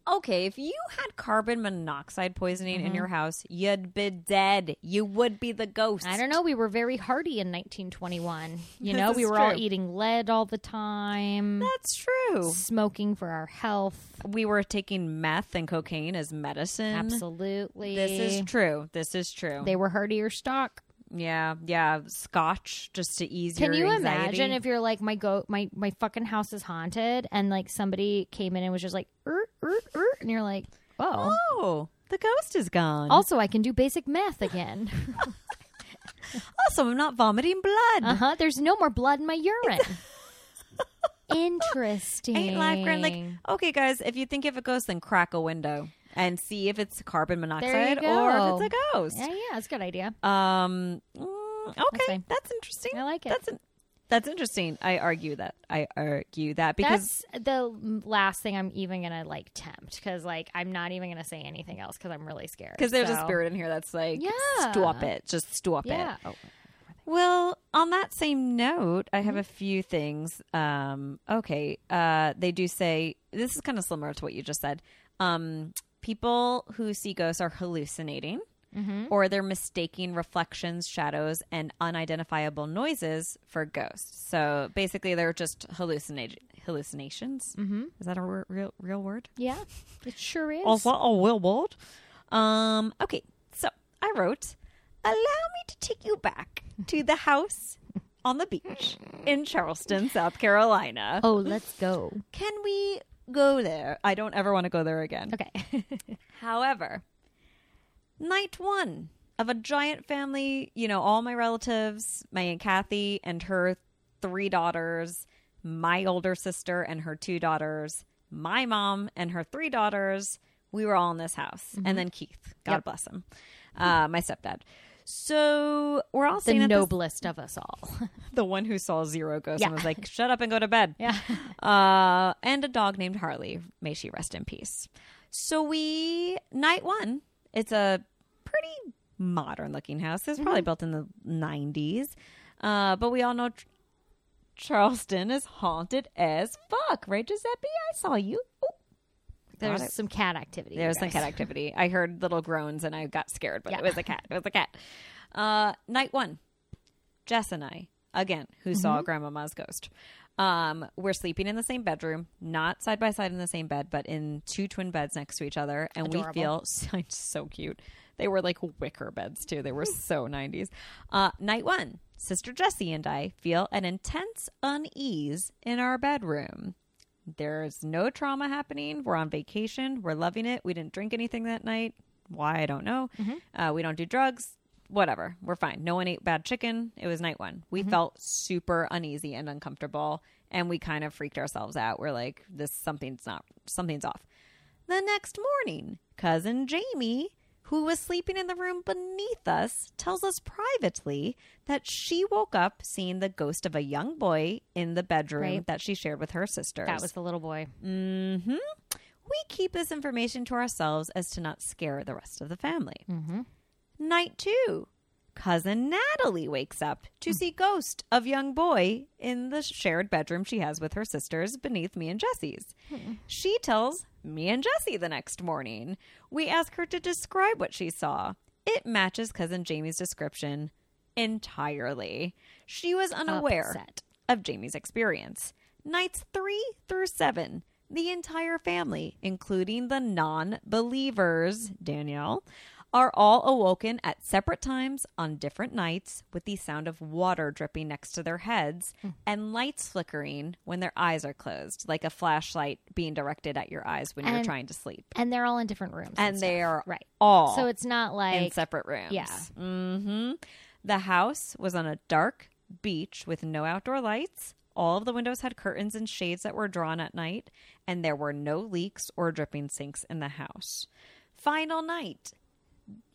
Okay, if you had carbon monoxide poisoning in mm-hmm. your house, you'd be dead. You would be the ghost. I don't know. We were very hardy in 1921. You know, we were all eating lead all the time, That's true. smoking for our health. We were taking meth and cocaine as medicine. Absolutely. This is true. This is true. They were hardier stock. Yeah, yeah. Scotch just to ease Can you anxiety. imagine if you're like my go my my fucking house is haunted and like somebody came in and was just like er, er, er, and you're like oh Oh, the ghost is gone. also I can do basic math again Also, I'm not vomiting blood. uh huh there's no more blood in my urine interesting Ain't life grand? Like, okay, guys, if you think of a ghost, then crack a window and see if it's carbon monoxide or if it's a ghost. yeah yeah it's a good idea Um. mm, okay, that's, interesting. I like it. That's in- that's interesting. I argue that. I argue that because that's the last thing I'm even gonna like tempt because like I'm not even gonna say anything else because I'm really scared because there's a spirit in here that's like, Yeah. stop it, just stop yeah it. oh, Well, on that same note, I have Mm-hmm. a few things. Um, okay, uh, they do say this is kind of similar to what you just said. Um, people who see ghosts are hallucinating, Mm-hmm. or they're mistaking reflections, shadows, and unidentifiable noises for ghosts. So basically, they're just hallucinat- hallucinations. Mm-hmm. Is that a re- real real word? yeah it sure is Also, a real word. Um, okay, so I wrote, allow me to take you back to the house on the beach in Charleston, South Carolina. oh let's go Can we go there? I don't ever want to go there again. okay However, night one of a giant family, you know, all my relatives, my Aunt Kathy and her three daughters, my older sister and her two daughters, my mom and her three daughters. We were all in this house. And then Keith, God Yep. bless him, uh, my stepdad. So we're all the at this- noblest of us all the one who saw zero ghosts and was like, "Shut up and go to bed." Yeah. Uh, and a dog named Harley. May she rest in peace. So we night one. It's a pretty modern looking house. It's Mm-hmm. probably built in the nineties. Uh, but we all know Ch- Charleston is haunted as fuck, right, Giuseppe? I saw you. There's it. some cat activity. There was some cat activity. I heard little groans and I got scared, but Yeah. it was a cat. It was a cat. Uh, night one, Jess and I, again, who Mm-hmm. saw Grandmama's ghost. Um, we're sleeping in the same bedroom, not side by side in the same bed, but in two twin beds next to each other. And we feel so, so cute. They were like wicker beds too. They were so 90s. Uh, night one, Sister Jessie and I feel an intense unease in our bedroom. There's no trauma happening. We're on vacation. We're loving it. We didn't drink anything that night. Why? I don't know. Uh, we don't do drugs. Whatever. We're fine. No one ate bad chicken. It was night one. We felt super uneasy and uncomfortable, and we kind of freaked ourselves out. We're like, this something's not something's off. The next morning, cousin Jamie, who was sleeping in the room beneath us, tells us privately that she woke up seeing the ghost of a young boy in the bedroom Right. that she shared with her sisters. That was the little boy. Mm-hmm. We keep this information to ourselves as to not scare the rest of the family. Mm-hmm. Night two. Cousin Natalie wakes up to see ghost of young boy in the shared bedroom she has with her sisters beneath me and Jesse's. She tells me and Jesse the next morning. We ask her to describe what she saw. It matches cousin Jamie's description. entirely. She was unaware Upset. of Jamie's experience. Nights three through seven, the entire family, including the non believers, Danielle, are all awoken at separate times on different nights with the sound of water dripping next to their heads and lights flickering when their eyes are closed, like a flashlight being directed at your eyes when you're trying to sleep. And they're all in different rooms. And stuff. they are right. all So it's not like in separate rooms. Yeah. hmm The house was on a dark beach with no outdoor lights. All of the windows had curtains and shades that were drawn at night, and there were no leaks or dripping sinks in the house. Final night.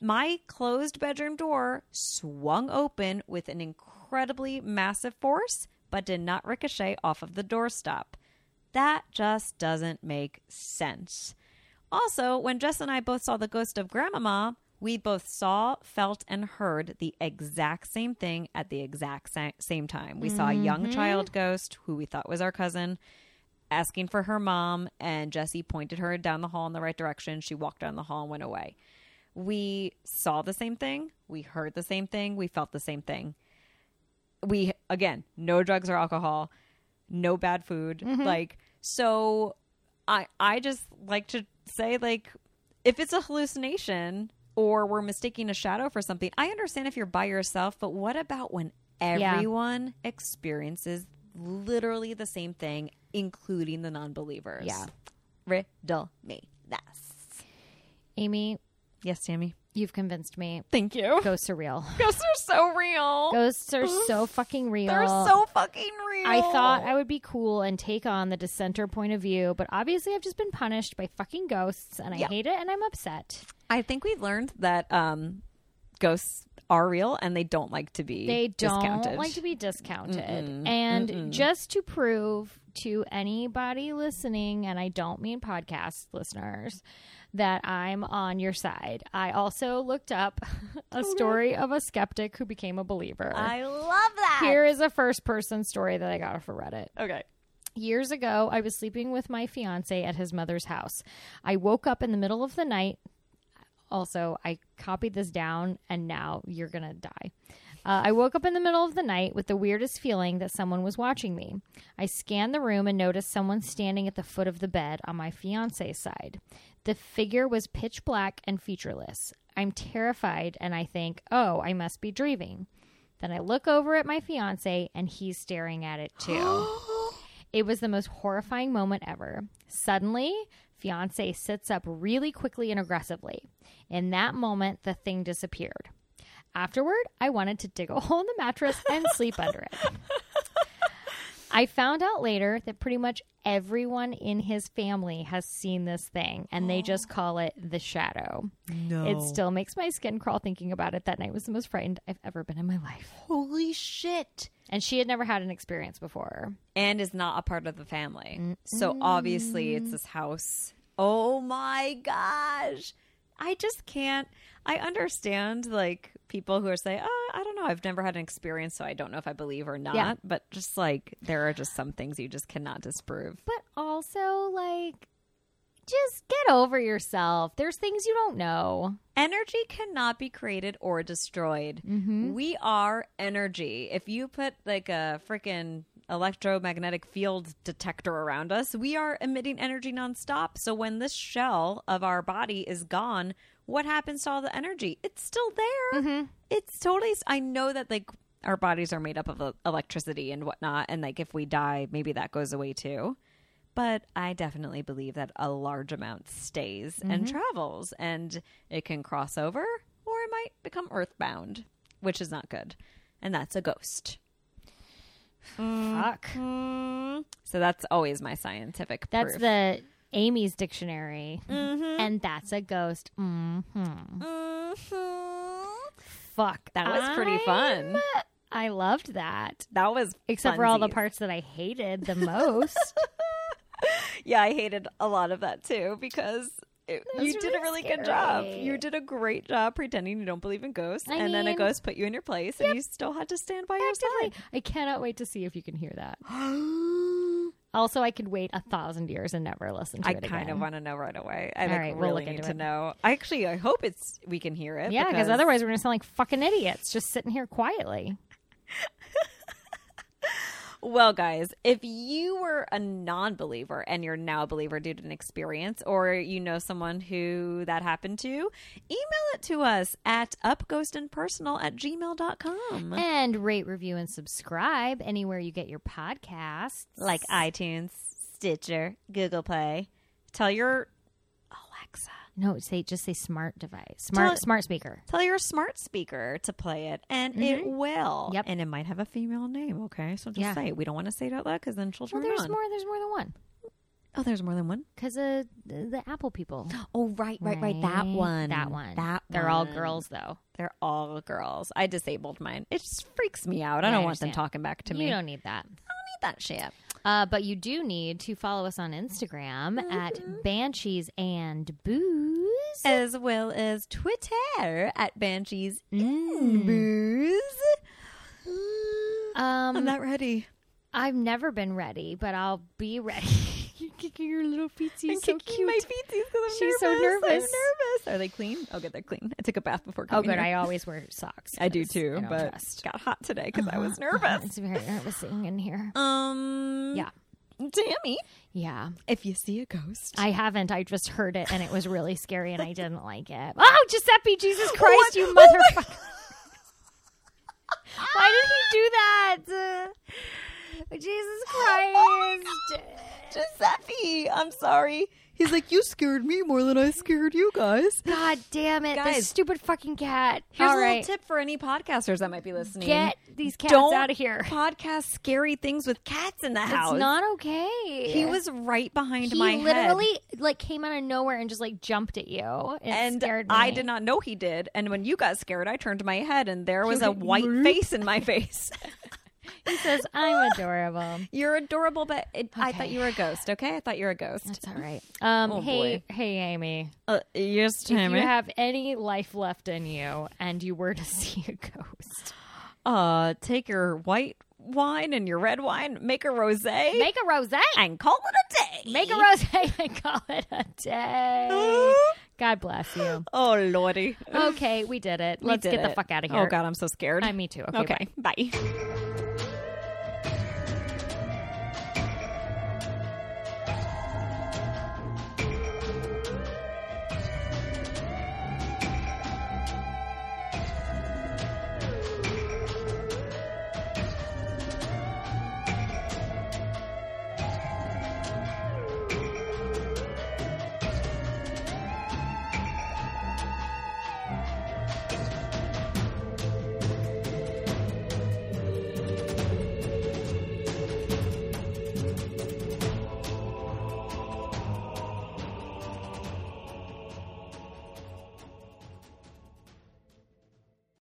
My closed bedroom door swung open with an incredibly massive force, but did not ricochet off of the doorstop. That just doesn't make sense. Also, when Jess and I both saw the ghost of Grandmama, we both saw, felt, and heard the exact same thing at the exact sa- same time. We saw a young mm-hmm. child ghost who we thought was our cousin asking for her mom, and Jesse pointed her down the hall in the right direction. She walked down the hall and went away. We saw the same thing. We heard the same thing. We felt the same thing. We, again, no drugs or alcohol, no bad food. Mm-hmm. Like, so I, I just like to say, like, if it's a hallucination or we're mistaking a shadow for something, I understand if you're by yourself, but what about when Yeah. everyone experiences literally the same thing, including the non believers? Yeah. Riddle me this. Amy, Yes, Tammy. you've convinced me. Thank you. Ghosts are real. Ghosts are so real. Ghosts are so fucking real. They're so fucking real. I thought I would be cool and take on the dissenter point of view, but obviously I've just been punished by fucking ghosts and I Yeah. hate it and I'm upset. I think we've learned that um, ghosts are real and they don't like to be They don't discounted. like to be discounted. And just to prove to anybody listening, and I don't mean podcast listeners, that I'm on your side, I also looked up a story of a skeptic who became a believer. I love that. Here is a first person story that I got off of Reddit. Okay. Years ago, I was sleeping with my fiance at his mother's house. I woke up in the middle of the night. Also, I copied this down, and now you're going to die. Uh, I woke up in the middle of the night with the weirdest feeling that someone was watching me. I scanned the room and noticed someone standing at the foot of the bed on my fiance's side. The figure was pitch black and featureless. I'm terrified, and I think, oh, I must be dreaming. Then I look over at my fiance, and he's staring at it too. It was the most horrifying moment ever. Suddenly, fiance sits up really quickly and aggressively. In that moment, the thing disappeared. Afterward, I wanted to dig a hole in the mattress and sleep under it. I found out later that pretty much everyone in his family has seen this thing and they just call it the shadow. No. It still makes my skin crawl thinking about it. That night was the most frightened I've ever been in my life. Holy shit. And she had never had an experience before. And is not a part of the family. So obviously it's this house. Oh my gosh. I just can't. I understand like people who are saying, oh, I don't know, I've never had an experience, so I don't know if I believe or not. Yeah. But just like there are just some things you just cannot disprove. But also, like, just get over yourself. There's things you don't know. Energy cannot be created or destroyed. Mm-hmm. We are energy. If you put like a freaking electromagnetic field detector around us, we are emitting energy nonstop. So when this shell of our body is gone, what happens to all the energy? It's still there. It's totally. I know that like our bodies are made up of uh, electricity and whatnot, and like if we die, maybe that goes away too but I definitely believe that a large amount stays and travels, and it can cross over or it might become earthbound, which is not good. And that's a ghost. Fuck. Mm. So that's always my scientific That's proof. the Amy's dictionary. And that's a ghost. hmm Mhm. Fuck. That was pretty fun. I'm- loved that. That was Except for all the parts that I hated the most. Yeah, I hated a lot of that too because it, you did a really really good job. You did a great job pretending you don't believe in ghosts, I and then a ghost put you in your place, and you still had to stand by your side. I cannot wait to see if you can hear that. Also, I could wait a thousand years and never listen to I it kind again. of want to know right away. I like, right, we'll really need to it. know. I actually, I hope it's we can hear it. Yeah, because otherwise we're gonna sound like fucking idiots just sitting here quietly. Well, guys, if you were a non believer and you're now a believer due to an experience, or you know someone who that happened to, email it to us at upghostandpersonal at gmail.com. And rate, review, and subscribe anywhere you get your podcasts. Like iTunes, Stitcher, Google Play. Tell your Alexa. No, say just say smart device, smart Tell- smart speaker. Tell your smart speaker to play it, and it will. Yep. And it might have a female name, okay? So just Yeah. say it. We don't want to say it out loud because then she'll turn Well, there's on. more. There's more than one. Oh, there's more than one? Because uh, the, Apple people. Oh, right, right, right. That one. That one. That They're all girls, though. They're all girls. I disabled mine. It just freaks me out. I Yeah, don't I want them talking back to you me. I don't need that. I don't need that shit. Uh, but you do need to follow us on Instagram Mm-hmm. at Banshees and Booze. As well as Twitter at Banshees Mm. Booze. Um, I'm not ready. I've never been ready, but I'll be ready. You're kicking your little feetsies I'm so kicking cute. my feetsies because I'm She's so nervous. I'm nervous. nervous. Are they clean? Oh, good. They're clean. I took a bath before coming. Oh, good. here. I always wear socks. I do too, I but trust. got hot today because I was Uh-huh. nervous. It's very nervous sitting in here. Um. Yeah. Tammy, Yeah. if you see a ghost, I haven't. I just heard it and it was really scary and I didn't like it. Oh, Giuseppe, Jesus Christ, What? you Oh motherfucker. Why did he do that? Jesus Christ. Giuseppe, I'm sorry. He's like, you scared me more than I scared you guys. God damn it. Guys. this stupid fucking cat. Here's All a right. little tip for any podcasters that might be listening. Get these cats Don't out of here. podcast scary things with cats in the house. It's not okay. He was right behind he my literally head. like came out of nowhere and just like jumped at you. It And scared me. I did not know he did. And when you got scared, I turned my head and there was a white face in my face. He says I'm adorable. You're adorable, but it, I thought you were a ghost. Okay, I thought you were a ghost. That's all right. Um, Oh, hey, boy. hey, Amy. Uh, yes, If you have any life left in you, and you were to see a ghost, uh, take your white wine and your red wine, make a rosé, make a rosé. and call it a day. Make a rosé and call it a day. God bless you. Oh lordy. Okay, we did it. Let's did get the fuck out of here. Oh god, I'm so scared. Uh, me too. Okay, okay, bye.